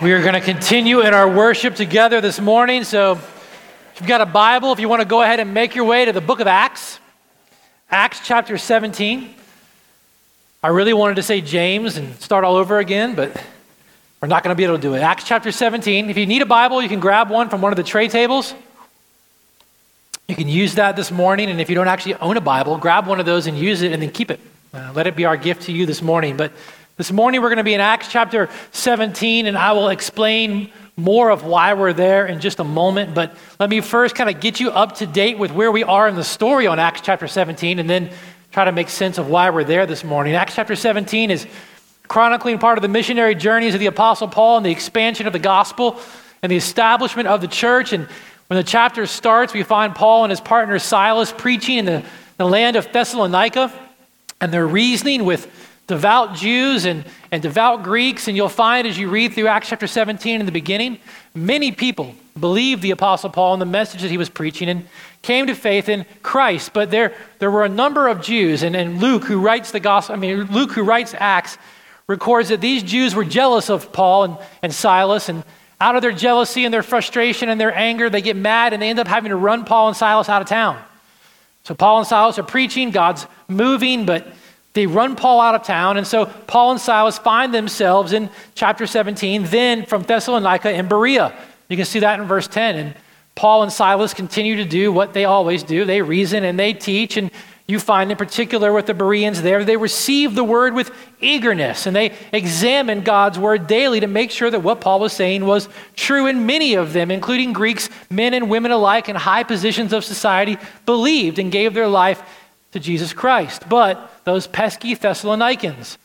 We are going to continue in our worship together this morning. So, if you've got a Bible, if you want to go ahead and make your way to the book of Acts, Acts chapter 17. I really wanted to say James and start all over again, but we're not going to be able to do it. Acts chapter 17. If you need a Bible, you can grab one from one of the tray tables. You can use that this morning, and if you don't actually own a Bible, grab one of those and use it and then keep it. Uh, let it be our gift to you this morning. But this morning we're going to be in Acts chapter 17, and I will explain more of why we're there in just a moment. But let me first kind of get you up to date with where we are in the story on Acts chapter 17, and then try to make sense of why we're there this morning. Acts chapter 17 is chronicling part of the missionary journeys of the Apostle Paul and the expansion of the gospel and the establishment of the church. And when the chapter starts, we find Paul and his partner Silas preaching in the, the land of Thessalonica, and they're reasoning with devout Jews and, and devout Greeks. And you'll find as you read through Acts chapter 17 in the beginning, many people believed the Apostle Paul and the message that he was preaching and came to faith in Christ. But there, there were a number of Jews, and, and Luke, who writes the gospel, I mean, Luke, who writes Acts, records that these Jews were jealous of Paul and, and Silas. And out of their jealousy and their frustration and their anger, they get mad and they end up having to run Paul and Silas out of town. So Paul and Silas are preaching, God's moving, but they run Paul out of town, and so Paul and Silas find themselves in chapter 17, then from Thessalonica in Berea. You can see that in verse 10. And Paul and Silas continue to do what they always do they reason and they teach. And you find in particular with the Bereans there, they receive the word with eagerness and they examine God's word daily to make sure that what Paul was saying was true. And many of them, including Greeks, men and women alike in high positions of society, believed and gave their life to Jesus Christ. But those pesky Thessalonians,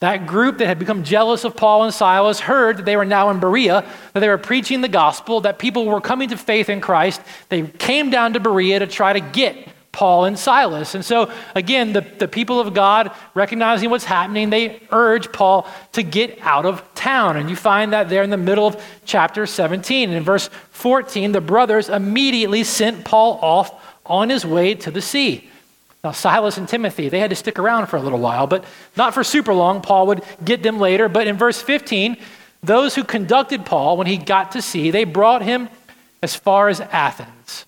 that group that had become jealous of Paul and Silas, heard that they were now in Berea, that they were preaching the gospel, that people were coming to faith in Christ. They came down to Berea to try to get Paul and Silas. And so, again, the, the people of God, recognizing what's happening, they urge Paul to get out of town. And you find that there in the middle of chapter 17. And in verse 14, the brothers immediately sent Paul off on his way to the sea. Now, Silas and Timothy, they had to stick around for a little while, but not for super long. Paul would get them later. But in verse 15, those who conducted Paul when he got to sea, they brought him as far as Athens.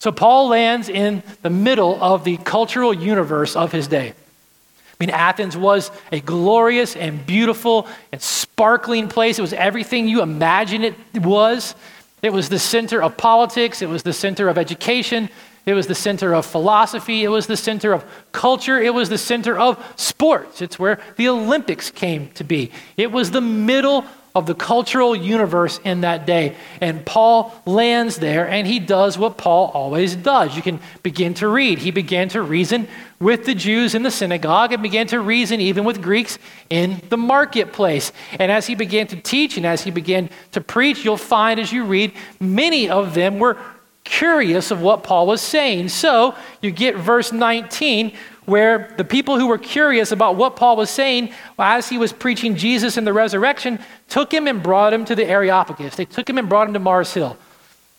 So Paul lands in the middle of the cultural universe of his day. I mean, Athens was a glorious and beautiful and sparkling place. It was everything you imagine it was. It was the center of politics, it was the center of education, it was the center of philosophy. It was the center of culture. It was the center of sports. It's where the Olympics came to be. It was the middle of the cultural universe in that day. And Paul lands there and he does what Paul always does. You can begin to read. He began to reason with the Jews in the synagogue and began to reason even with Greeks in the marketplace. And as he began to teach and as he began to preach, you'll find as you read, many of them were curious of what Paul was saying. So you get verse 19, where the people who were curious about what Paul was saying as he was preaching Jesus and the resurrection took him and brought him to the Areopagus. They took him and brought him to Mars Hill.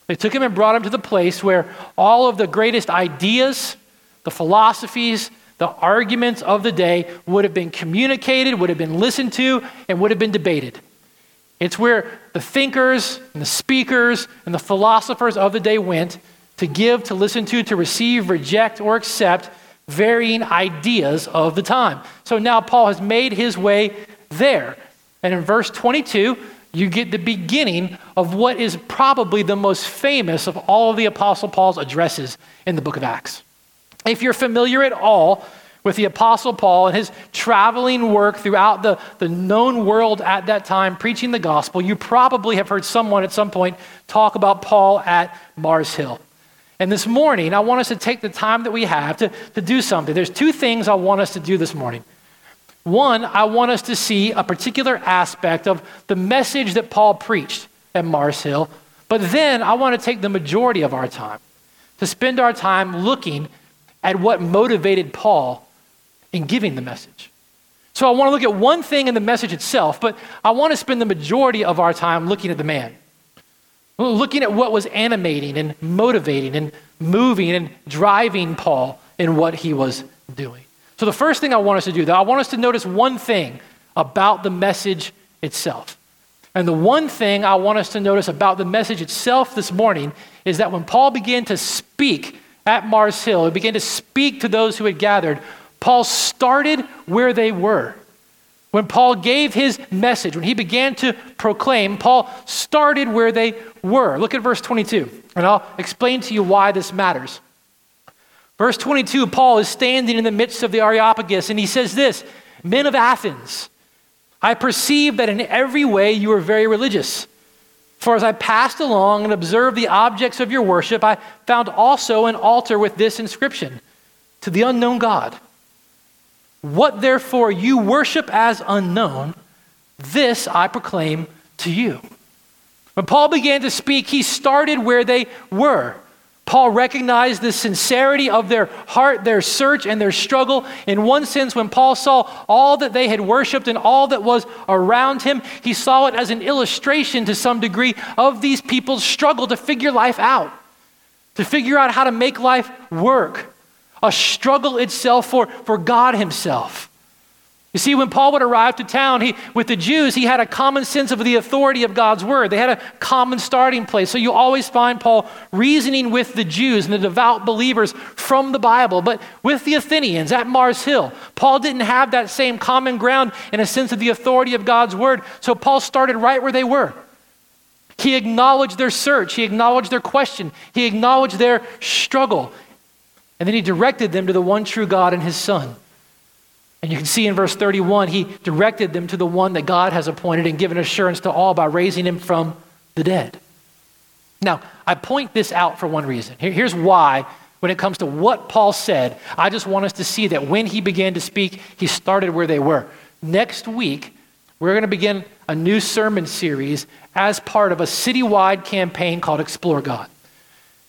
They took him and brought him to the place where all of the greatest ideas, the philosophies, the arguments of the day would have been communicated, would have been listened to, and would have been debated. It's where the thinkers and the speakers and the philosophers of the day went to give, to listen to, to receive, reject, or accept varying ideas of the time. So now Paul has made his way there. And in verse 22, you get the beginning of what is probably the most famous of all of the Apostle Paul's addresses in the book of Acts. If you're familiar at all with the Apostle Paul and his traveling work throughout the, the known world at that time, preaching the gospel, you probably have heard someone at some point talk about Paul at Mars Hill. And this morning, I want us to take the time that we have to, to do something. There's two things I want us to do this morning. One, I want us to see a particular aspect of the message that Paul preached at Mars Hill. But then I want to take the majority of our time to spend our time looking at what motivated Paul in giving the message. So I want to look at one thing in the message itself, but I want to spend the majority of our time looking at the man. Looking at what was animating and motivating and moving and driving Paul in what he was doing. So the first thing I want us to do, though, I want us to notice one thing about the message itself. And the one thing I want us to notice about the message itself this morning is that when Paul began to speak at Mars Hill, he began to speak to those who had gathered, Paul started where they were. When Paul gave his message, when he began to proclaim, Paul started where they were. Look at verse 22, and I'll explain to you why this matters. Verse 22, Paul is standing in the midst of the Areopagus, and he says this Men of Athens, I perceive that in every way you are very religious. For as I passed along and observed the objects of your worship, I found also an altar with this inscription To the unknown God. What therefore you worship as unknown, this I proclaim to you. When Paul began to speak, he started where they were. Paul recognized the sincerity of their heart, their search, and their struggle. In one sense, when Paul saw all that they had worshiped and all that was around him, he saw it as an illustration to some degree of these people's struggle to figure life out, to figure out how to make life work a struggle itself for, for God Himself. You see, when Paul would arrive to town he, with the Jews, he had a common sense of the authority of God's word. They had a common starting place. So you always find Paul reasoning with the Jews and the devout believers from the Bible. But with the Athenians at Mars Hill, Paul didn't have that same common ground in a sense of the authority of God's word. So Paul started right where they were. He acknowledged their search, he acknowledged their question, he acknowledged their struggle. And then he directed them to the one true God and his Son. And you can see in verse 31, he directed them to the one that God has appointed and given assurance to all by raising him from the dead. Now, I point this out for one reason. here's why, when it comes to what Paul said, I just want us to see that when he began to speak, he started where they were. Next week, we're going to begin a new sermon series as part of a citywide campaign called Explore God.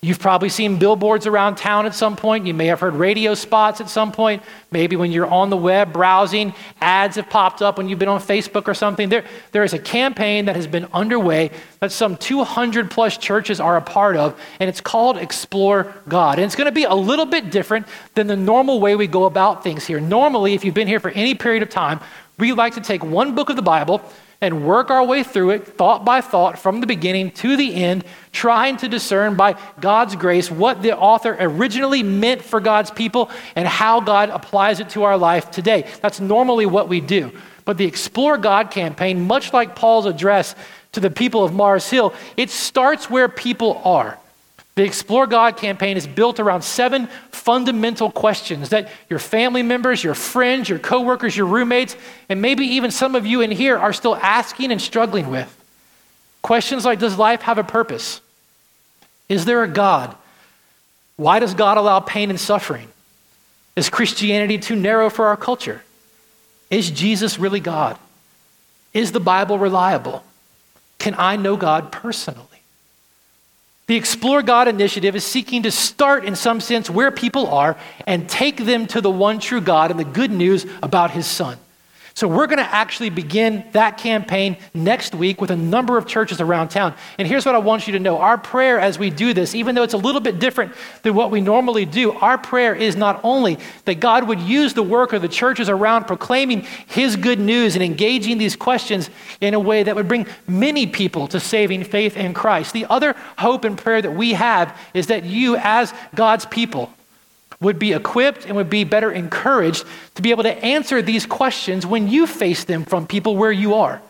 You've probably seen billboards around town at some point. You may have heard radio spots at some point. Maybe when you're on the web browsing, ads have popped up when you've been on Facebook or something. There, there is a campaign that has been underway that some 200 plus churches are a part of, and it's called Explore God. And it's going to be a little bit different than the normal way we go about things here. Normally, if you've been here for any period of time, we like to take one book of the Bible and work our way through it, thought by thought, from the beginning to the end, trying to discern by God's grace what the author originally meant for God's people and how God applies it to our life today. That's normally what we do. But the Explore God campaign, much like Paul's address to the people of Mars Hill, it starts where people are. The Explore God campaign is built around seven fundamental questions that your family members, your friends, your coworkers, your roommates, and maybe even some of you in here are still asking and struggling with. Questions like Does life have a purpose? Is there a God? Why does God allow pain and suffering? Is Christianity too narrow for our culture? Is Jesus really God? Is the Bible reliable? Can I know God personally? The Explore God initiative is seeking to start, in some sense, where people are and take them to the one true God and the good news about his Son. So we're going to actually begin that campaign next week with a number of churches around town. And here's what I want you to know. Our prayer as we do this, even though it's a little bit different than what we normally do, our prayer is not only that God would use the work of the churches around proclaiming his good news and engaging these questions in a way that would bring many people to saving faith in Christ. The other hope and prayer that we have is that you as God's people would be equipped and would be better encouraged to be able to answer these questions when you face them from people where you are.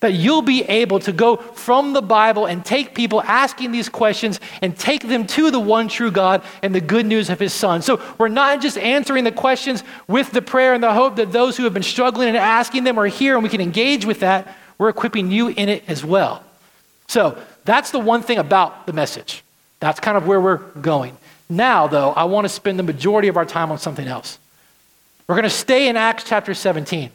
That you'll be able to go from the Bible and take people asking these questions and take them to the one true God and the good news of His Son. So we're not just answering the questions with the prayer and the hope that those who have been struggling and asking them are here and we can engage with that. We're equipping you in it as well. So that's the one thing about the message. That's kind of where we're going. Now, though, I want to spend the majority of our time on something else. We're going to stay in Acts chapter 17.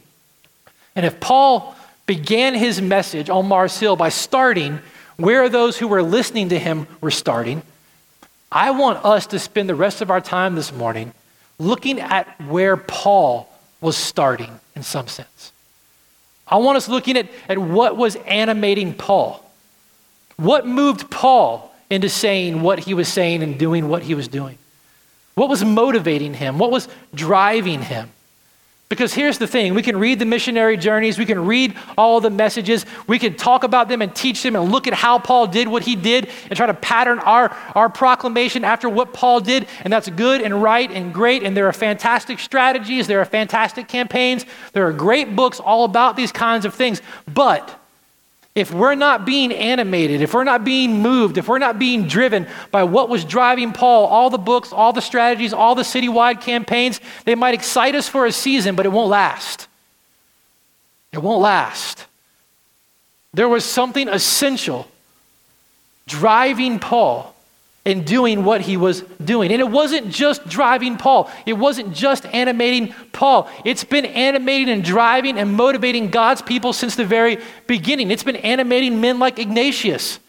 And if Paul began his message on Mars Hill by starting where those who were listening to him were starting, I want us to spend the rest of our time this morning looking at where Paul was starting in some sense. I want us looking at, at what was animating Paul. What moved Paul into saying what he was saying and doing what he was doing? What was motivating him? What was driving him? Because here's the thing we can read the missionary journeys, we can read all the messages, we can talk about them and teach them and look at how Paul did what he did and try to pattern our, our proclamation after what Paul did. And that's good and right and great. And there are fantastic strategies, there are fantastic campaigns, there are great books all about these kinds of things. But if we're not being animated, if we're not being moved, if we're not being driven by what was driving Paul, all the books, all the strategies, all the citywide campaigns, they might excite us for a season, but it won't last. It won't last. There was something essential driving Paul in doing what he was doing. And it wasn't just driving Paul, it wasn't just animating Paul. It's been animating and driving and motivating God's people since the very beginning. It's been animating men like Ignatius.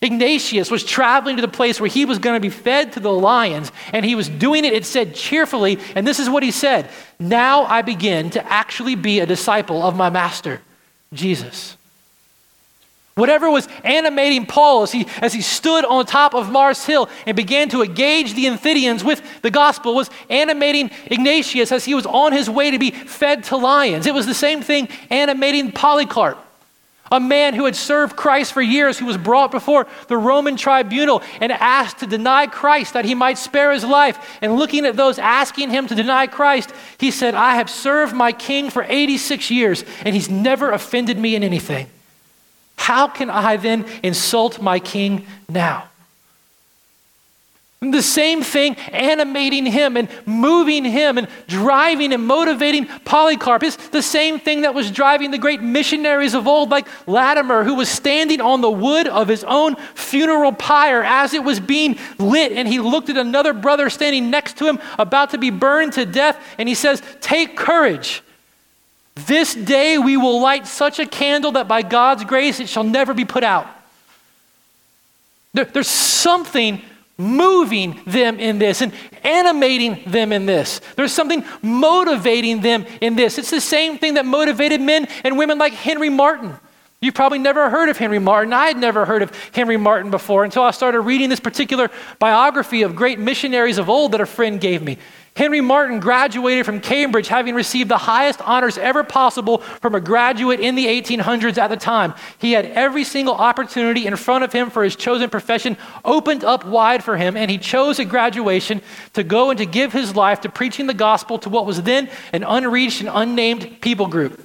Ignatius was traveling to the place where he was going to be fed to the lions, and he was doing it, it said, cheerfully. And this is what he said Now I begin to actually be a disciple of my master, Jesus. Whatever was animating Paul as he, as he stood on top of Mars Hill and began to engage the Athenians with the gospel was animating Ignatius as he was on his way to be fed to lions. It was the same thing animating Polycarp, a man who had served Christ for years, who was brought before the Roman tribunal and asked to deny Christ that he might spare his life. And looking at those asking him to deny Christ, he said, I have served my king for 86 years, and he's never offended me in anything. How can I then insult my king now? The same thing animating him and moving him and driving and motivating Polycarp is the same thing that was driving the great missionaries of old, like Latimer, who was standing on the wood of his own funeral pyre as it was being lit. And he looked at another brother standing next to him, about to be burned to death, and he says, Take courage. This day we will light such a candle that by God's grace it shall never be put out. There, there's something moving them in this and animating them in this. There's something motivating them in this. It's the same thing that motivated men and women like Henry Martyn. You've probably never heard of Henry Martyn. I had never heard of Henry Martyn before until I started reading this particular biography of great missionaries of old that a friend gave me. Henry Martyn graduated from Cambridge having received the highest honors ever possible from a graduate in the 1800s at the time. He had every single opportunity in front of him for his chosen profession opened up wide for him, and he chose at graduation to go and to give his life to preaching the gospel to what was then an unreached and unnamed people group.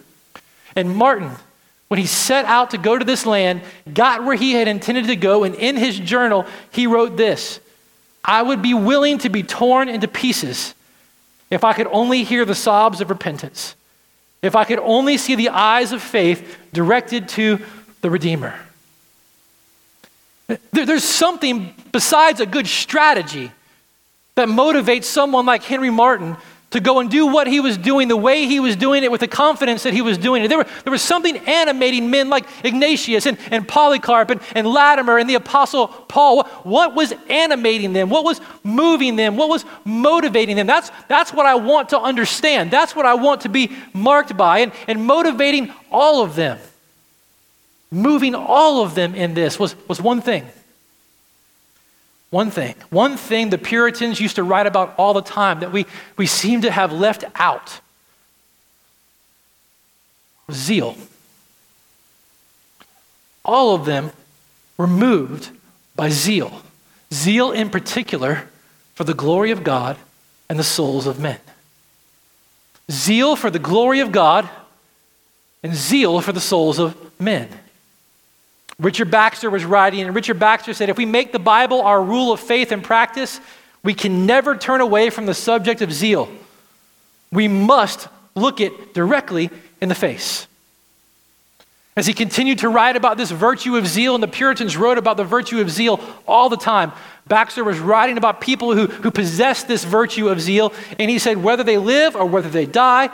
And Martyn, when he set out to go to this land, got where he had intended to go, and in his journal, he wrote this I would be willing to be torn into pieces if I could only hear the sobs of repentance, if I could only see the eyes of faith directed to the Redeemer. There's something besides a good strategy that motivates someone like Henry Martyn to go and do what he was doing the way he was doing it with the confidence that he was doing it. There, were, there was something animating men like Ignatius and, and Polycarp and, and Latimer and the Apostle Paul. What, what was animating them? What was moving them? What was motivating them? That's, that's what I want to understand. That's what I want to be marked by and, and motivating all of them. Moving all of them in this was, was one thing one thing, one thing the Puritans used to write about all the time that we, we seem to have left out zeal. All of them were moved by zeal. Zeal, in particular, for the glory of God and the souls of men. Zeal for the glory of God and zeal for the souls of men. Richard Baxter was writing, and Richard Baxter said if we make the Bible our rule of faith and practice, we can never turn away from the subject of zeal. We must look it directly in the face. As he continued to write about this virtue of zeal, and the Puritans wrote about the virtue of zeal all the time, Baxter was writing about people who, who possess this virtue of zeal, and he said, whether they live or whether they die,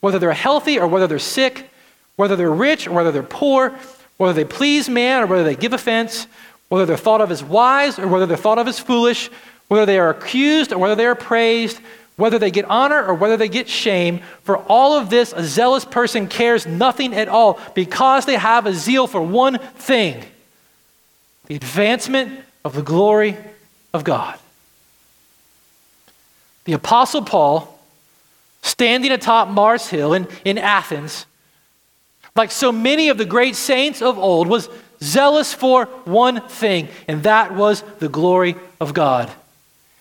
whether they're healthy or whether they're sick, whether they're rich or whether they're poor, whether they please man or whether they give offense, whether they're thought of as wise or whether they're thought of as foolish, whether they are accused or whether they are praised, whether they get honor or whether they get shame, for all of this, a zealous person cares nothing at all because they have a zeal for one thing the advancement of the glory of God. The Apostle Paul standing atop Mars Hill in, in Athens, like so many of the great saints of old, was zealous for one thing, and that was the glory of God.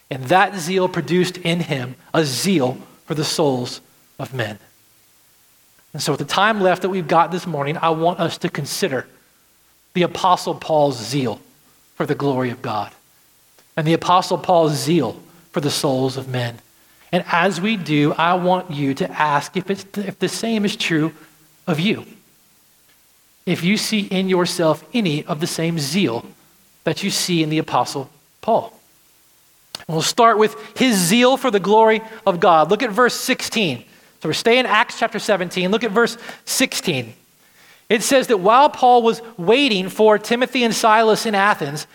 And that zeal produced in him a zeal for the souls of men. And so, with the time left that we've got this morning, I want us to consider the Apostle Paul's zeal for the glory of God and the Apostle Paul's zeal for the souls of men. And as we do, I want you to ask if, it's, if the same is true of you. If you see in yourself any of the same zeal that you see in the Apostle Paul. we'll start with his zeal for the glory of God. Look at verse 16. So we're staying in Acts chapter 17. Look at verse 16. It says that while Paul was waiting for Timothy and Silas in Athens,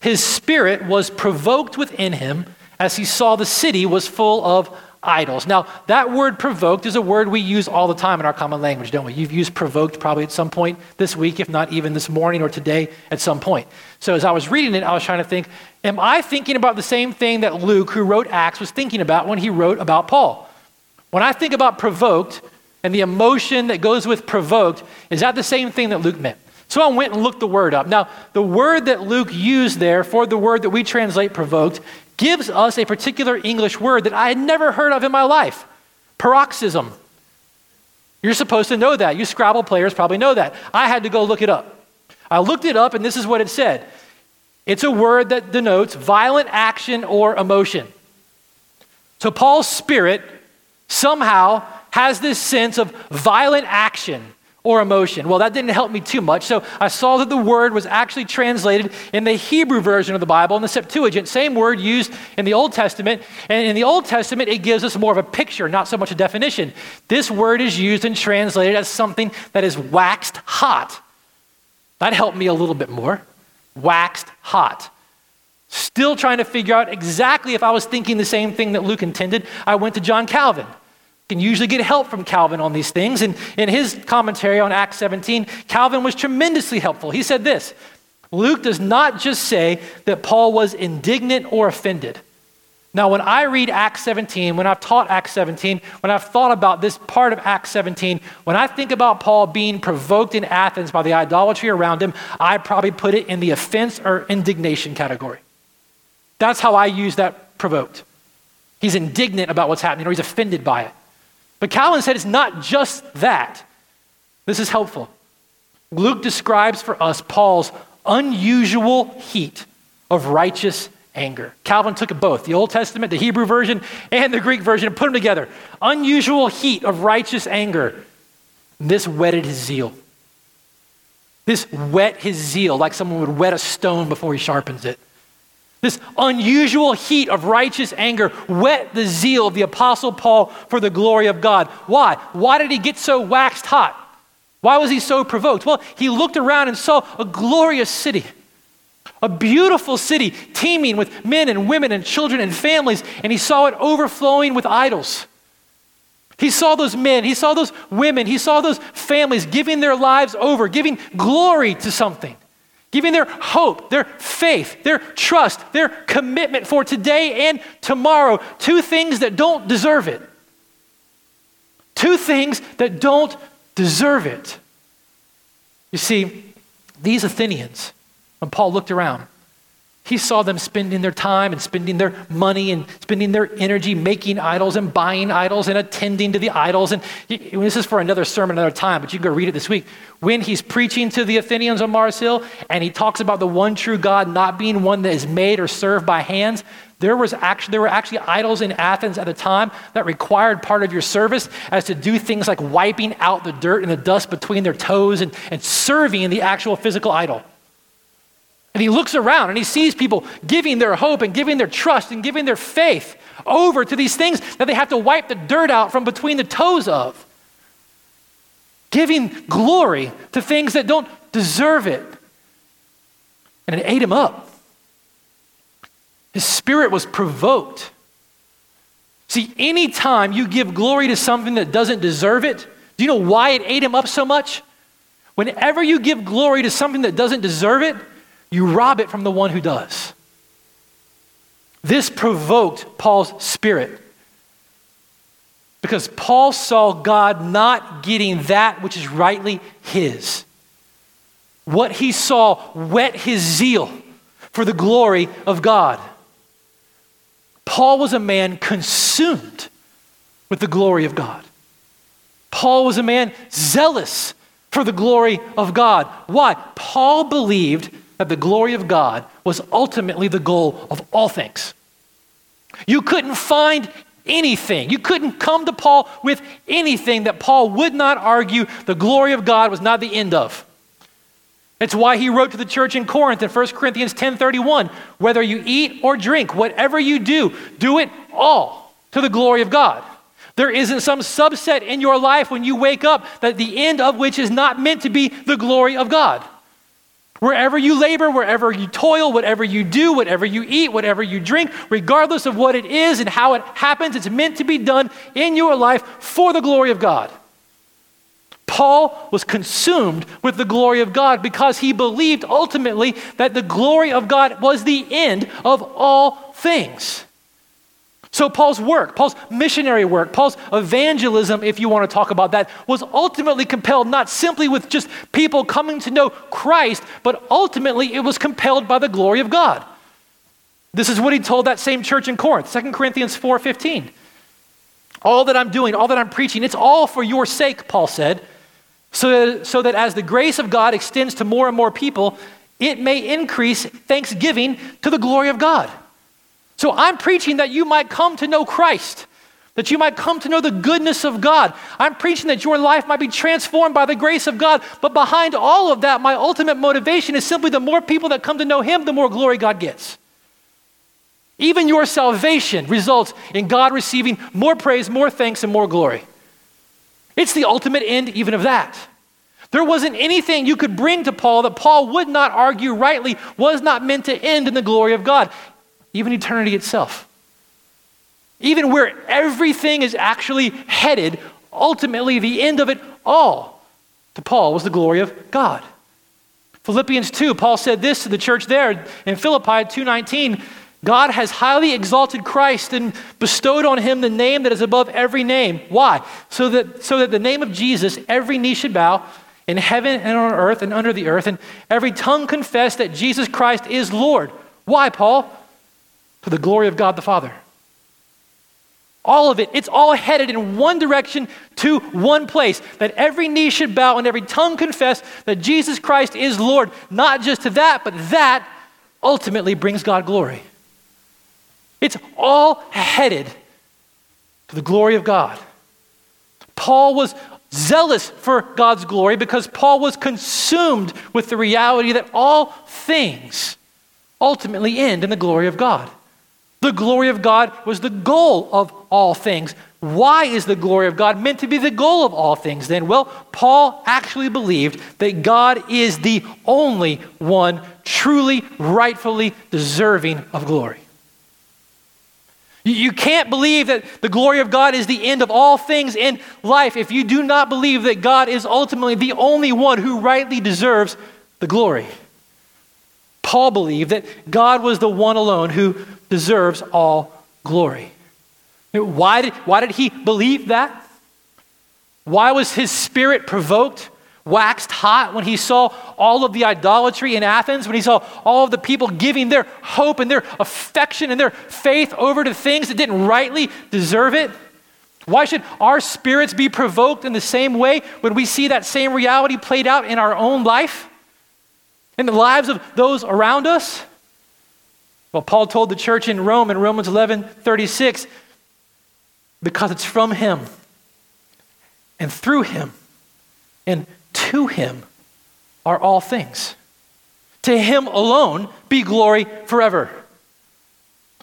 his spirit was provoked within him as he saw the city was full of idols. Now, that word provoked is a word we use all the time in our common language, don't we? You've used provoked probably at some point this week, if not even this morning or today at some point. So as I was reading it, I was trying to think, am I thinking about the same thing that Luke, who wrote Acts, was thinking about when he wrote about Paul? When I think about provoked and the emotion that goes with provoked, is that the same thing that Luke meant? So I went and looked the word up. Now, the word that Luke used there for the word that we translate provoked gives us a particular English word that I had never heard of in my life paroxysm. You're supposed to know that. You Scrabble players probably know that. I had to go look it up. I looked it up, and this is what it said it's a word that denotes violent action or emotion. So Paul's spirit somehow has this sense of violent action or emotion. Well, that didn't help me too much. So I saw that the word was actually translated in the Hebrew version of the Bible, in the Septuagint, same word used in the Old Testament. And in the Old Testament, it gives us more of a picture, not so much a definition. This word is used and translated as something that is waxed hot. That helped me a little bit more. Waxed hot. Still trying to figure out exactly if I was thinking the same thing that Luke intended, I went to John Calvin can usually get help from Calvin on these things. And in his commentary on Acts 17, Calvin was tremendously helpful. He said this Luke does not just say that Paul was indignant or offended. Now, when I read Acts 17, when I've taught Acts 17, when I've thought about this part of Acts 17, when I think about Paul being provoked in Athens by the idolatry around him, I probably put it in the offense or indignation category. That's how I use that provoked. He's indignant about what's happening or he's offended by it. But Calvin said it's not just that. This is helpful. Luke describes for us Paul's unusual heat of righteous anger. Calvin took both, the Old Testament, the Hebrew version, and the Greek version, and put them together. Unusual heat of righteous anger. This whetted his zeal. This wet his zeal like someone would wet a stone before he sharpens it. This unusual heat of righteous anger wet the zeal of the Apostle Paul for the glory of God. Why? Why did he get so waxed hot? Why was he so provoked? Well, he looked around and saw a glorious city, a beautiful city teeming with men and women and children and families, and he saw it overflowing with idols. He saw those men, he saw those women, he saw those families giving their lives over, giving glory to something giving their hope, their faith, their trust, their commitment for today and tomorrow to things that don't deserve it. Two things that don't deserve it. You see, these Athenians, when Paul looked around, he saw them spending their time and spending their money and spending their energy making idols and buying idols and attending to the idols. And this is for another sermon another time, but you can go read it this week. When he's preaching to the Athenians on Mars Hill and he talks about the one true God not being one that is made or served by hands, there, was actually, there were actually idols in Athens at the time that required part of your service as to do things like wiping out the dirt and the dust between their toes and, and serving the actual physical idol. And he looks around and he sees people giving their hope and giving their trust and giving their faith over to these things that they have to wipe the dirt out from between the toes of. Giving glory to things that don't deserve it. And it ate him up. His spirit was provoked. See, anytime you give glory to something that doesn't deserve it, do you know why it ate him up so much? Whenever you give glory to something that doesn't deserve it, you rob it from the one who does. This provoked Paul's spirit. Because Paul saw God not getting that which is rightly his. What he saw whet his zeal for the glory of God. Paul was a man consumed with the glory of God. Paul was a man zealous for the glory of God. Why? Paul believed that the glory of God was ultimately the goal of all things. You couldn't find anything. You couldn't come to Paul with anything that Paul would not argue the glory of God was not the end of. It's why he wrote to the church in Corinth in 1 Corinthians 10:31, whether you eat or drink, whatever you do, do it all to the glory of God. There isn't some subset in your life when you wake up that the end of which is not meant to be the glory of God. Wherever you labor, wherever you toil, whatever you do, whatever you eat, whatever you drink, regardless of what it is and how it happens, it's meant to be done in your life for the glory of God. Paul was consumed with the glory of God because he believed ultimately that the glory of God was the end of all things. So, Paul's work, Paul's missionary work, Paul's evangelism, if you want to talk about that, was ultimately compelled not simply with just people coming to know Christ, but ultimately it was compelled by the glory of God. This is what he told that same church in Corinth, 2 Corinthians 4:15. All that I'm doing, all that I'm preaching, it's all for your sake, Paul said, so that, so that as the grace of God extends to more and more people, it may increase thanksgiving to the glory of God. So I'm preaching that you might come to know Christ, that you might come to know the goodness of God. I'm preaching that your life might be transformed by the grace of God. But behind all of that, my ultimate motivation is simply the more people that come to know Him, the more glory God gets. Even your salvation results in God receiving more praise, more thanks, and more glory. It's the ultimate end, even of that. There wasn't anything you could bring to Paul that Paul would not argue rightly was not meant to end in the glory of God even eternity itself. Even where everything is actually headed, ultimately the end of it all to Paul was the glory of God. Philippians 2, Paul said this to the church there in Philippi 2:19, God has highly exalted Christ and bestowed on him the name that is above every name. Why? So that so that the name of Jesus every knee should bow in heaven and on earth and under the earth and every tongue confess that Jesus Christ is Lord. Why, Paul? For the glory of God the Father. All of it, it's all headed in one direction to one place. That every knee should bow and every tongue confess that Jesus Christ is Lord. Not just to that, but that ultimately brings God glory. It's all headed to the glory of God. Paul was zealous for God's glory because Paul was consumed with the reality that all things ultimately end in the glory of God. The glory of God was the goal of all things. Why is the glory of God meant to be the goal of all things then? Well, Paul actually believed that God is the only one truly, rightfully deserving of glory. You can't believe that the glory of God is the end of all things in life if you do not believe that God is ultimately the only one who rightly deserves the glory. Paul believed that God was the one alone who deserves all glory. Why did, why did he believe that? Why was his spirit provoked, waxed hot when he saw all of the idolatry in Athens, when he saw all of the people giving their hope and their affection and their faith over to things that didn't rightly deserve it? Why should our spirits be provoked in the same way when we see that same reality played out in our own life, in the lives of those around us? Well, Paul told the church in Rome in Romans 11 36, because it's from him and through him and to him are all things. To him alone be glory forever.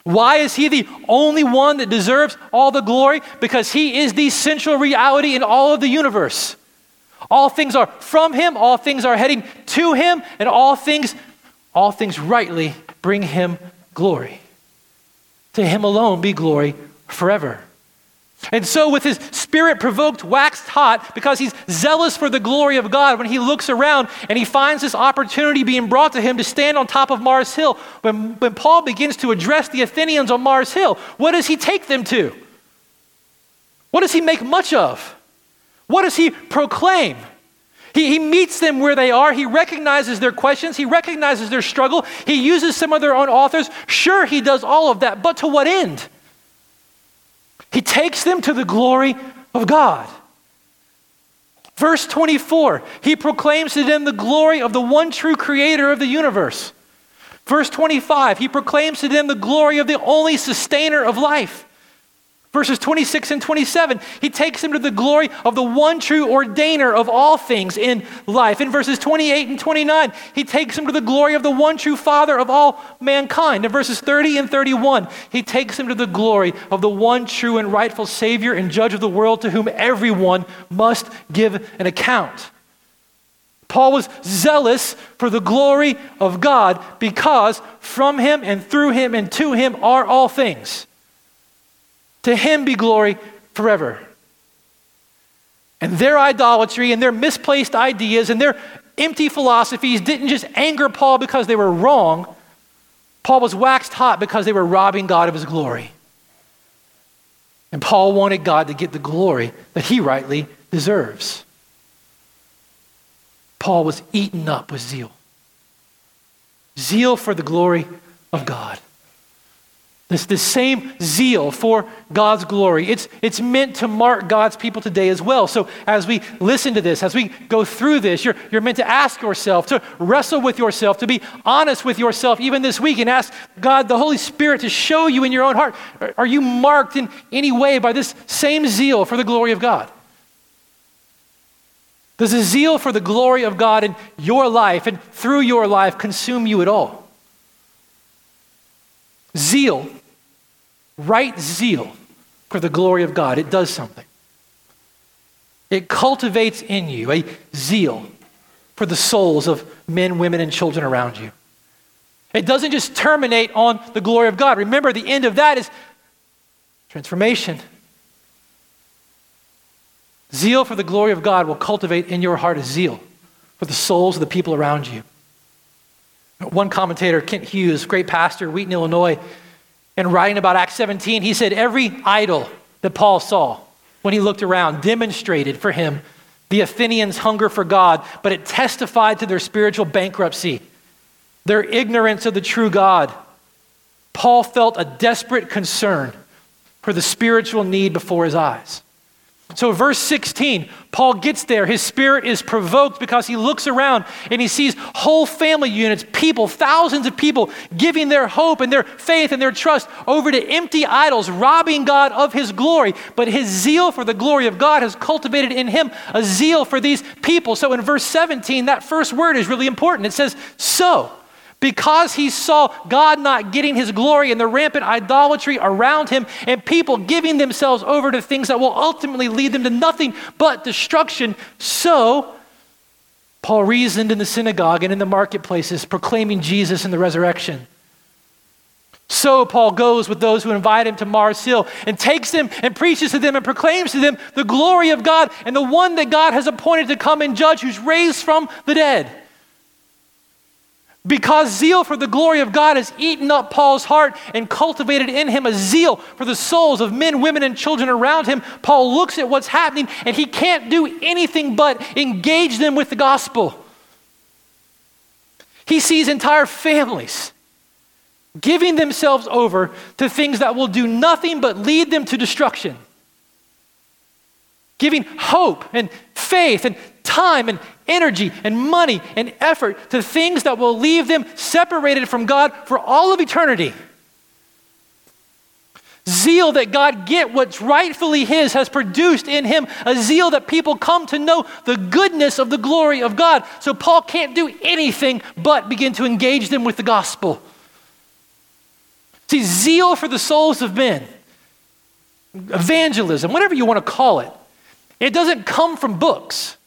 Why is he the only one that deserves all the glory? Because he is the central reality in all of the universe. All things are from him, all things are heading to him, and all things all things rightly bring him glory. To him alone be glory forever. And so, with his spirit provoked, waxed hot, because he's zealous for the glory of God, when he looks around and he finds this opportunity being brought to him to stand on top of Mars Hill, when, when Paul begins to address the Athenians on Mars Hill, what does he take them to? What does he make much of? What does he proclaim? He, he meets them where they are. He recognizes their questions. He recognizes their struggle. He uses some of their own authors. Sure, he does all of that, but to what end? He takes them to the glory of God. Verse 24, he proclaims to them the glory of the one true creator of the universe. Verse 25, he proclaims to them the glory of the only sustainer of life. Verses 26 and 27, he takes him to the glory of the one true ordainer of all things in life. In verses 28 and 29, he takes him to the glory of the one true Father of all mankind. In verses 30 and 31, he takes him to the glory of the one true and rightful Savior and Judge of the world to whom everyone must give an account. Paul was zealous for the glory of God because from him and through him and to him are all things. To him be glory forever. And their idolatry and their misplaced ideas and their empty philosophies didn't just anger Paul because they were wrong. Paul was waxed hot because they were robbing God of his glory. And Paul wanted God to get the glory that he rightly deserves. Paul was eaten up with zeal. Zeal for the glory of God. This, this same zeal for God's glory. It's, it's meant to mark God's people today as well. So as we listen to this, as we go through this, you're, you're meant to ask yourself, to wrestle with yourself, to be honest with yourself even this week and ask God, the Holy Spirit, to show you in your own heart, are, are you marked in any way by this same zeal for the glory of God? Does the zeal for the glory of God in your life and through your life consume you at all? Zeal right zeal for the glory of God, it does something. It cultivates in you a zeal for the souls of men, women, and children around you. It doesn't just terminate on the glory of God. Remember, the end of that is transformation. Zeal for the glory of God will cultivate in your heart a zeal for the souls of the people around you. One commentator, Kent Hughes, great pastor, Wheaton, Illinois, and writing about Acts 17, he said every idol that Paul saw when he looked around demonstrated for him the Athenians' hunger for God, but it testified to their spiritual bankruptcy, their ignorance of the true God. Paul felt a desperate concern for the spiritual need before his eyes. So, verse 16, Paul gets there. His spirit is provoked because he looks around and he sees whole family units, people, thousands of people giving their hope and their faith and their trust over to empty idols, robbing God of his glory. But his zeal for the glory of God has cultivated in him a zeal for these people. So, in verse 17, that first word is really important. It says, So because he saw God not getting his glory and the rampant idolatry around him and people giving themselves over to things that will ultimately lead them to nothing but destruction. So, Paul reasoned in the synagogue and in the marketplaces, proclaiming Jesus and the resurrection. So Paul goes with those who invite him to Mars Hill and takes them and preaches to them and proclaims to them the glory of God and the one that God has appointed to come and judge who's raised from the dead. Because zeal for the glory of God has eaten up Paul's heart and cultivated in him a zeal for the souls of men, women, and children around him, Paul looks at what's happening and he can't do anything but engage them with the gospel. He sees entire families giving themselves over to things that will do nothing but lead them to destruction. Giving hope and faith and time and energy and money and effort to things that will leave them separated from God for all of eternity. Zeal that God get what's rightfully His has produced in him a zeal that people come to know the goodness of the glory of God. So Paul can't do anything but begin to engage them with the gospel. See, zeal for the souls of men, evangelism, whatever you want to call it, it doesn't come from books.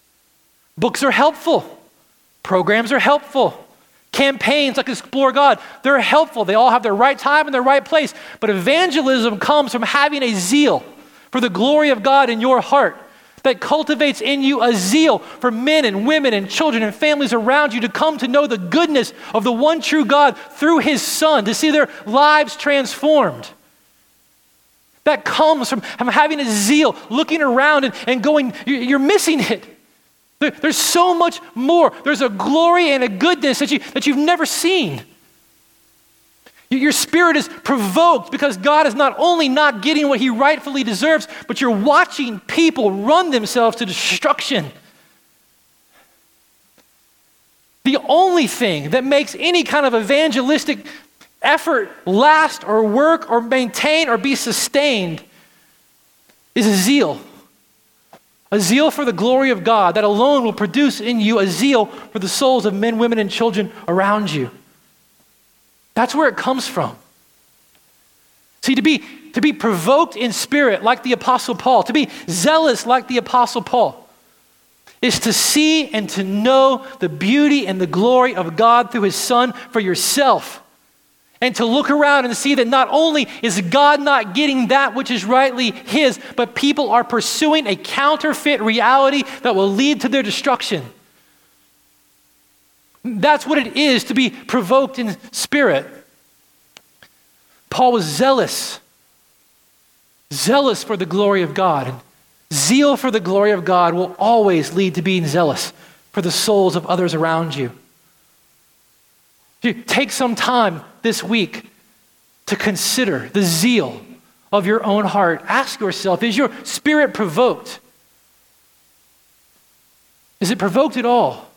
Books are helpful, programs are helpful. Campaigns like Explore God, they're helpful. They all have their right time and their right place. But evangelism comes from having a zeal for the glory of God in your heart that cultivates in you a zeal for men and women and children and families around you to come to know the goodness of the one true God through his Son, to see their lives transformed. That comes from, from having a zeal, looking around and, and going, you're missing it. There, there's so much more. There's a glory and a goodness that, you, that you've never seen. Your spirit is provoked because God is not only not getting what he rightfully deserves, but you're watching people run themselves to destruction. The only thing that makes any kind of evangelistic effort last or work or maintain or be sustained is a zeal. A zeal for the glory of God that alone will produce in you a zeal for the souls of men, women, and children around you. That's where it comes from. See, to be, to be provoked in spirit like the Apostle Paul, to be zealous like the Apostle Paul, is to see and to know the beauty and the glory of God through his Son for yourself. And to look around and see that not only is God not getting that which is rightly his, but people are pursuing a counterfeit reality that will lead to their destruction. That's what it is to be provoked in spirit. Paul was zealous, zealous for the glory of God. And zeal for the glory of God will always lead to being zealous for the souls of others around you. Take some time this week to consider the zeal of your own heart. Ask yourself is your spirit provoked? Is it provoked at all?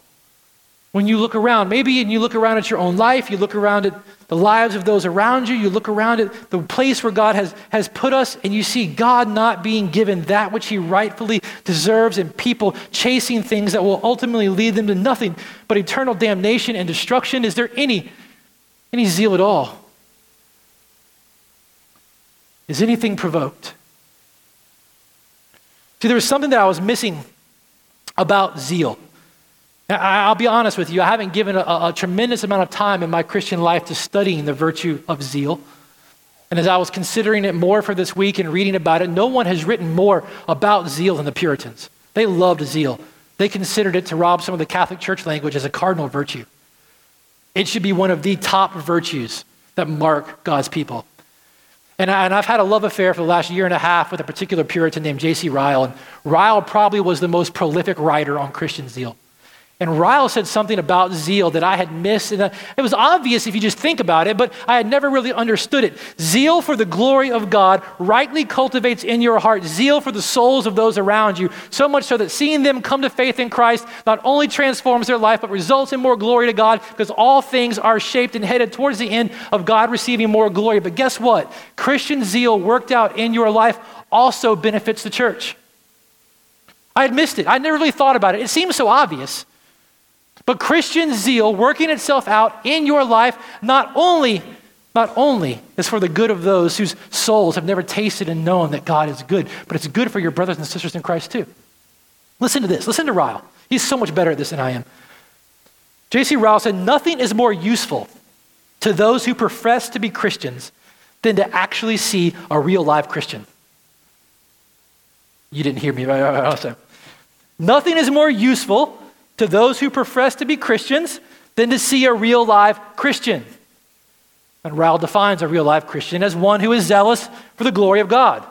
When you look around, maybe and you look around at your own life, you look around at the lives of those around you, you look around at the place where God has, has put us, and you see God not being given that which He rightfully deserves, and people chasing things that will ultimately lead them to nothing but eternal damnation and destruction. Is there any, any zeal at all? Is anything provoked? See, there was something that I was missing about zeal. I'll be honest with you, I haven't given a, a, tremendous amount of time in my Christian life to studying the virtue of zeal. And as I was considering it more for this week and reading about it, no one has written more about zeal than the Puritans. They loved zeal. They considered it, to rob some of the Catholic Church language, as a cardinal virtue. It should be one of the top virtues that mark God's people. And, I, have had a love affair for the last year and a half with a particular Puritan named J.C. Ryle. And Ryle probably was the most prolific writer on Christian zeal. And Ryle said something about zeal that I had missed. And uh, it was obvious if you just think about it, but I had never really understood it. Zeal for the glory of God rightly cultivates in your heart zeal for the souls of those around you, so much so that seeing them come to faith in Christ not only transforms their life, but results in more glory to God because all things are shaped and headed towards the end of God receiving more glory. But guess what? Christian zeal worked out in your life also benefits the church. I had missed it. I never really thought about it. It seems so obvious. But Christian zeal working itself out in your life not only not only is for the good of those whose souls have never tasted and known that God is good, but it's good for your brothers and sisters in Christ too. Listen to this. Listen to Ryle. He's so much better at this than I am. J.C. Ryle said, Nothing is more useful to those who profess to be Christians than to actually see a real live Christian. You didn't hear me. Uh nothing is more useful to those who profess to be Christians than to see a real live Christian. And Ryle defines a real live Christian as one who is zealous for the glory of God.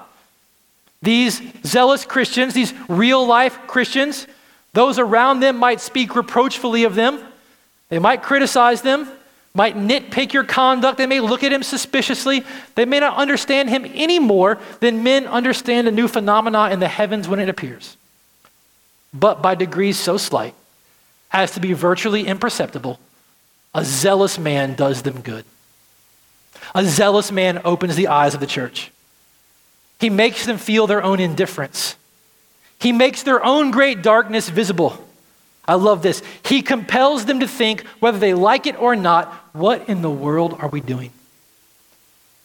These zealous Christians, these real life Christians, those around them might speak reproachfully of them. They might criticize them, might nitpick your conduct. They may look at him suspiciously. They may not understand him any more than men understand a new phenomena in the heavens when it appears. But by degrees so slight as to be virtually imperceptible, a zealous man does them good. A zealous man opens the eyes of the church. He makes them feel their own indifference. He makes their own great darkness visible. I love this. He compels them to think, whether they like it or not, what in the world are we doing?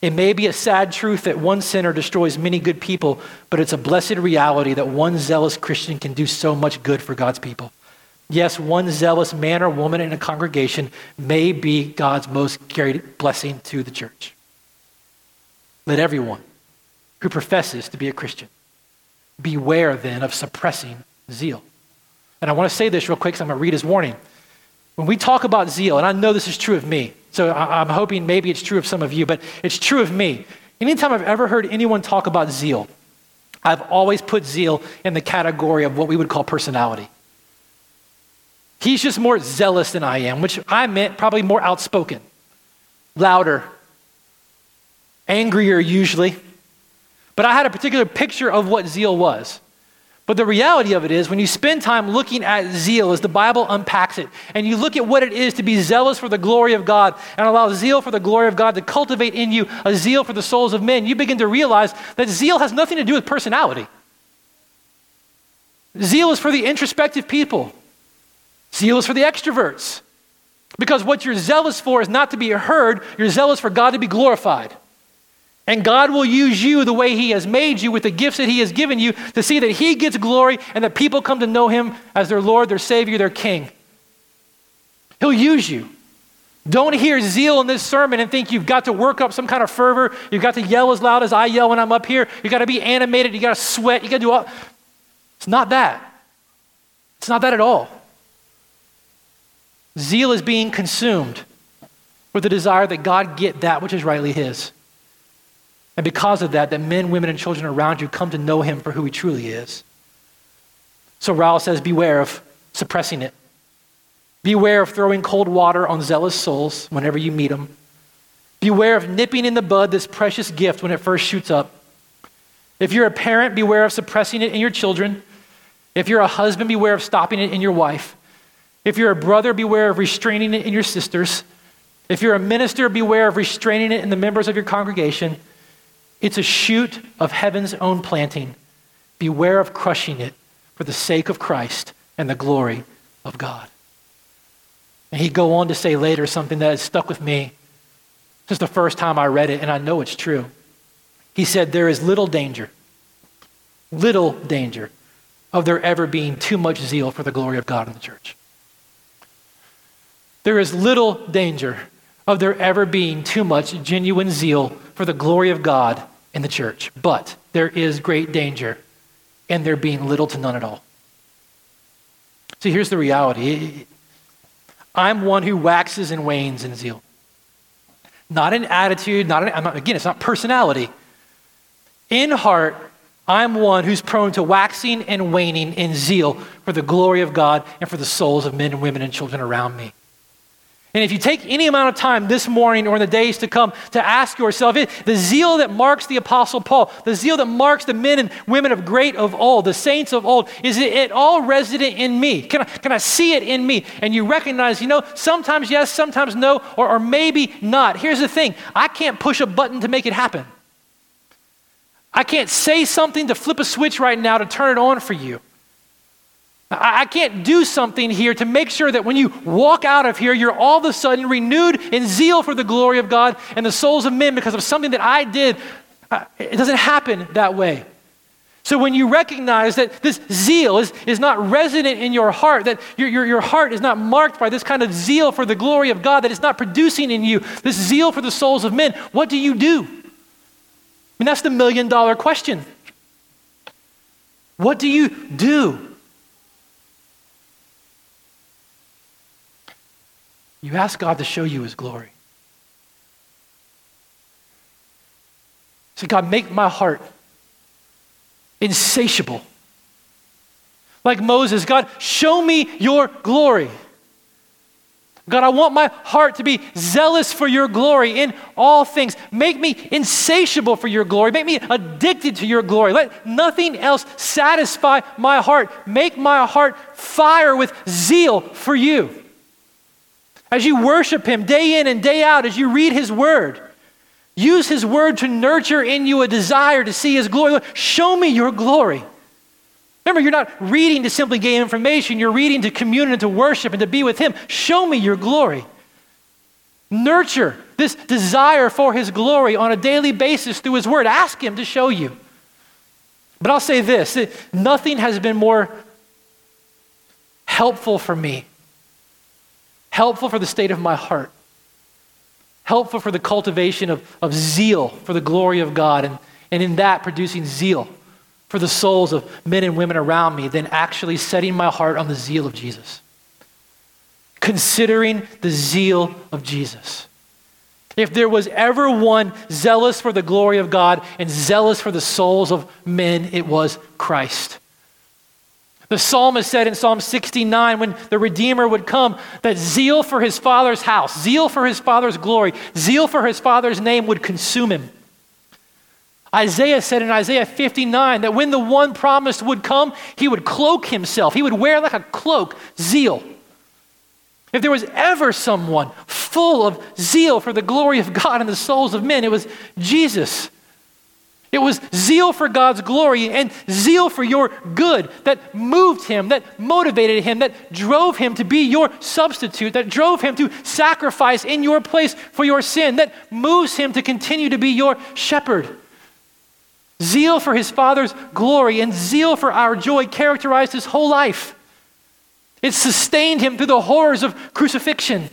It may be a sad truth that one sinner destroys many good people, but it's a blessed reality that one zealous Christian can do so much good for God's people. Yes, one zealous man or woman in a congregation may be God's most great blessing to the church. Let everyone who professes to be a Christian beware then of suppressing zeal. And I want to say this real quick because I'm going to read his warning. When we talk about zeal, and I know this is true of me, so I'm hoping maybe it's true of some of you, but it's true of me. Anytime I've ever heard anyone talk about zeal, I've always put zeal in the category of what we would call personality. He's just more zealous than I am, which I meant probably more outspoken, louder, angrier usually. But I had a particular picture of what zeal was. But the reality of it is, when you spend time looking at zeal as the Bible unpacks it, and you look at what it is to be zealous for the glory of God and allow zeal for the glory of God to cultivate in you a zeal for the souls of men, you begin to realize that zeal has nothing to do with personality. Zeal is for the introspective people, zeal is for the extroverts. Because what you're zealous for is not to be heard, you're zealous for God to be glorified. And God will use you the way He has made you with the gifts that He has given you to see that He gets glory and that people come to know Him as their Lord, their Savior, their King. He'll use you. Don't hear zeal in this sermon and think you've got to work up some kind of fervor. You've got to yell as loud as I yell when I'm up here. You've got to be animated. You've got to sweat. You've got to do all. It's not that. It's not that at all. Zeal is being consumed with the desire that God get that which is rightly His. And because of that, that men, women, and children around you come to know him for who he truly is. So Ryle says, beware of suppressing it. Beware of throwing cold water on zealous souls whenever you meet them. Beware of nipping in the bud this precious gift when it first shoots up. If you're a parent, beware of suppressing it in your children. If you're a husband, beware of stopping it in your wife. If you're a brother, beware of restraining it in your sisters. If you're a minister, beware of restraining it in the members of your congregation. It's a shoot of heaven's own planting. Beware of crushing it for the sake of Christ and the glory of God. And he'd go on to say later something that has stuck with me since the first time I read it, and I know it's true. He said, There is little danger, little danger of there ever being too much zeal for the glory of God in the church. There is little danger of there ever being too much genuine zeal for the glory of God in the church. But there is great danger in there being little to none at all. See, here's the reality I'm one who waxes and wanes in zeal. Not in attitude, not, in, not again, it's not personality. In heart, I'm one who's prone to waxing and waning in zeal for the glory of God and for the souls of men and women and children around me. And if you take any amount of time this morning or in the days to come to ask yourself, the zeal that marks the Apostle Paul, the zeal that marks the men and women of great of old, the saints of old, is it all resident in me? Can I, can I see it in me? And you recognize, you know, sometimes yes, sometimes no, or, or maybe not. Here's the thing I can't push a button to make it happen. I can't say something to flip a switch right now to turn it on for you. I can't do something here to make sure that when you walk out of here, you're all of a sudden renewed in zeal for the glory of God and the souls of men because of something that I did. Uh, it doesn't happen that way. So when you recognize that this zeal is, is not resident in your heart, that your, your, your heart is not marked by this kind of zeal for the glory of God, that it's not producing in you this zeal for the souls of men, what do you do? I mean, that's the million dollar question. What do you do? You ask God to show you his glory. So, God, make my heart insatiable. Like Moses, God, show me your glory. God, I want my heart to be zealous for your glory in all things. Make me insatiable for your glory. Make me addicted to your glory. Let nothing else satisfy my heart. Make my heart fire with zeal for you. As you worship Him day in and day out, as you read His Word, use His Word to nurture in you a desire to see His glory. Show me your glory. Remember, you're not reading to simply gain information, you're reading to commune and to worship and to be with Him. Show me your glory. Nurture this desire for His glory on a daily basis through His Word. Ask Him to show you. But I'll say this nothing has been more helpful for me helpful for the state of my heart, helpful for the cultivation of, of zeal for the glory of God, and, and in that producing zeal for the souls of men and women around me than actually setting my heart on the zeal of Jesus. Considering the zeal of Jesus. If there was ever one zealous for the glory of God and zealous for the souls of men, it was Christ. The psalmist said in Psalm 69 when the Redeemer would come that zeal for his father's house, zeal for his father's glory, zeal for his father's name would consume him. Isaiah said in Isaiah 59 that when the one promised would come, he would cloak himself. He would wear like a cloak zeal. If there was ever someone full of zeal for the glory of God and the souls of men, it was Jesus. It was zeal for God's glory and zeal for your good that moved him, that motivated him, that drove him to be your substitute, that drove him to sacrifice in your place for your sin, that moves him to continue to be your shepherd. Zeal for his Father's glory and zeal for our joy characterized his whole life. It sustained him through the horrors of crucifixion.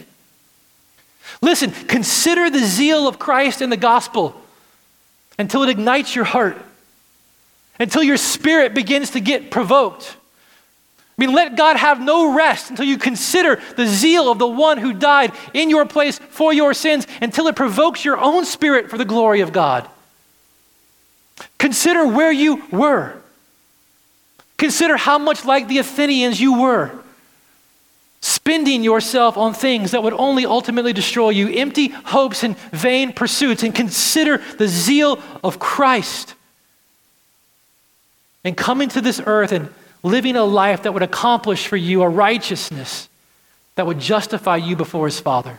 Listen, consider the zeal of Christ in the gospel until it ignites your heart, until your spirit begins to get provoked. I mean, let God have no rest until you consider the zeal of the one who died in your place for your sins until it provokes your own spirit for the glory of God. Consider where you were. Consider how much like the Athenians you were, spending yourself on things that would only ultimately destroy you, empty hopes and vain pursuits, and consider the zeal of Christ. And coming to this earth and living a life that would accomplish for you a righteousness that would justify you before his Father.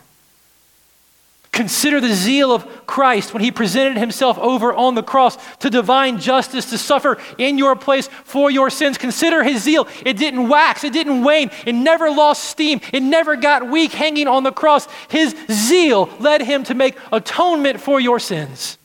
Consider the zeal of Christ when he presented himself over on the cross to divine justice to suffer in your place for your sins. Consider his zeal. It didn't wax, it didn't wane, it never lost steam, it never got weak hanging on the cross. His zeal led him to make atonement for your sins.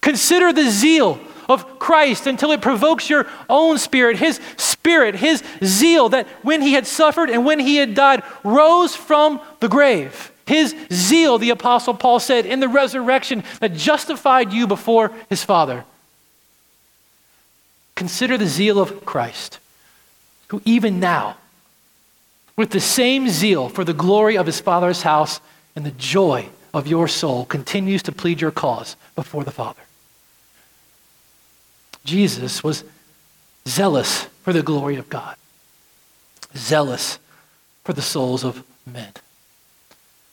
Consider the zeal of Christ until it provokes your own spirit, his spirit, his zeal that when he had suffered and when he had died rose from the grave. His zeal, the Apostle Paul said, in the resurrection that justified you before his Father. Consider the zeal of Christ, who even now, with the same zeal for the glory of his Father's house and the joy of your soul, continues to plead your cause before the Father. Jesus was zealous for the glory of God, zealous for the souls of men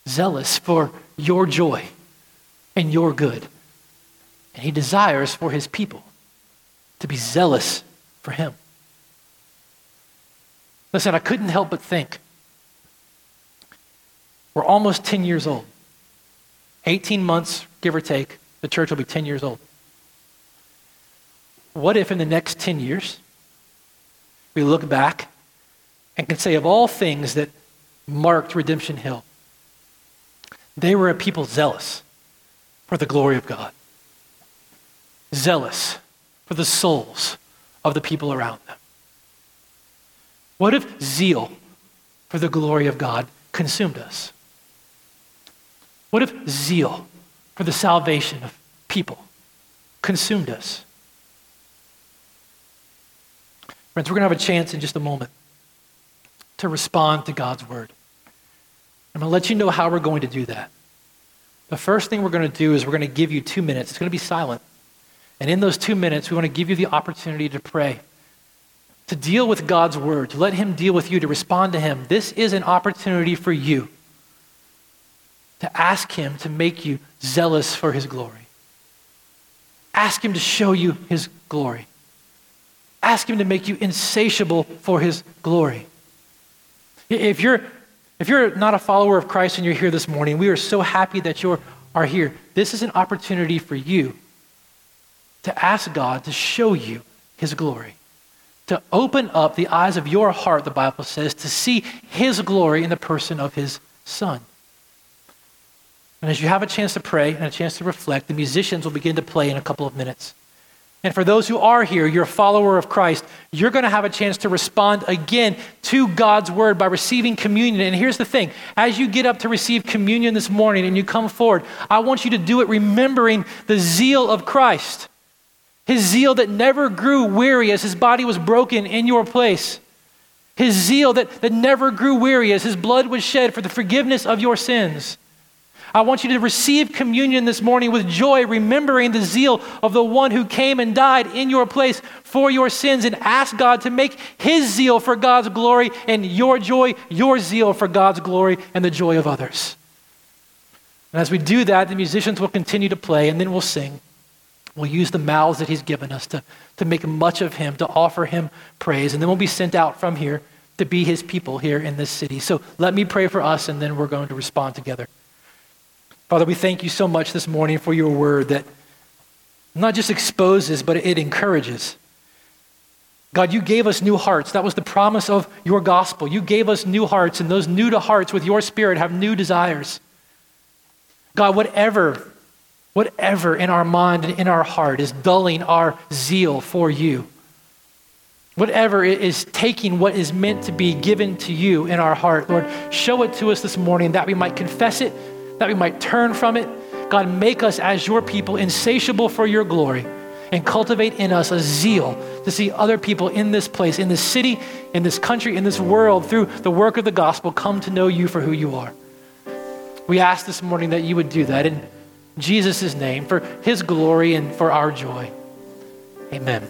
zealous for your joy and your good. And he desires for his people to be zealous for him. Listen, I couldn't help but think. We're almost 10 years old. 18 months, give or take, the church will be 10 years old. What if in the next 10 years we look back and can say, of all things that marked Redemption Hill, they were a people zealous for the glory of God, zealous for the souls of the people around them. What if zeal for the glory of God consumed us? What if zeal for the salvation of people consumed us? Friends, we're going to have a chance in just a moment to respond to God's word. I'm going to let you know how we're going to do that. The first thing we're going to do is we're going to give you two minutes. It's going to be silent. And in those two minutes, we want to give you the opportunity to pray, to deal with God's word, to let Him deal with you, to respond to Him. This is an opportunity for you to ask Him to make you zealous for His glory. Ask Him to show you His glory. Ask Him to make you insatiable for His glory. If you're if you're not a follower of Christ and you're here this morning, we are so happy that you are here. This is an opportunity for you to ask God to show you his glory, to open up the eyes of your heart, the Bible says, to see his glory in the person of his son. And as you have a chance to pray and a chance to reflect, the musicians will begin to play in a couple of minutes. And for those who are here, you're a follower of Christ, you're going to have a chance to respond again to God's word by receiving communion. And here's the thing as you get up to receive communion this morning and you come forward, I want you to do it remembering the zeal of Christ. His zeal that never grew weary as his body was broken in your place. His zeal that, that never grew weary as his blood was shed for the forgiveness of your sins. I want you to receive communion this morning with joy, remembering the zeal of the one who came and died in your place for your sins, and ask God to make his zeal for God's glory and your joy, your zeal for God's glory and the joy of others. And as we do that, the musicians will continue to play, and then we'll sing. We'll use the mouths that he's given us to, to make much of him, to offer him praise, and then we'll be sent out from here to be his people here in this city. So let me pray for us, and then we're going to respond together. Father, we thank you so much this morning for your word that not just exposes, but it encourages. God, you gave us new hearts. That was the promise of your gospel. You gave us new hearts, and those new to hearts with your spirit have new desires. God, whatever, whatever in our mind and in our heart is dulling our zeal for you, whatever is taking what is meant to be given to you in our heart, Lord, show it to us this morning that we might confess it, that we might turn from it. God, make us as your people insatiable for your glory and cultivate in us a zeal to see other people in this place, in this city, in this country, in this world, through the work of the gospel, come to know you for who you are. We ask this morning that you would do that in Jesus' name, for his glory and for our joy. Amen.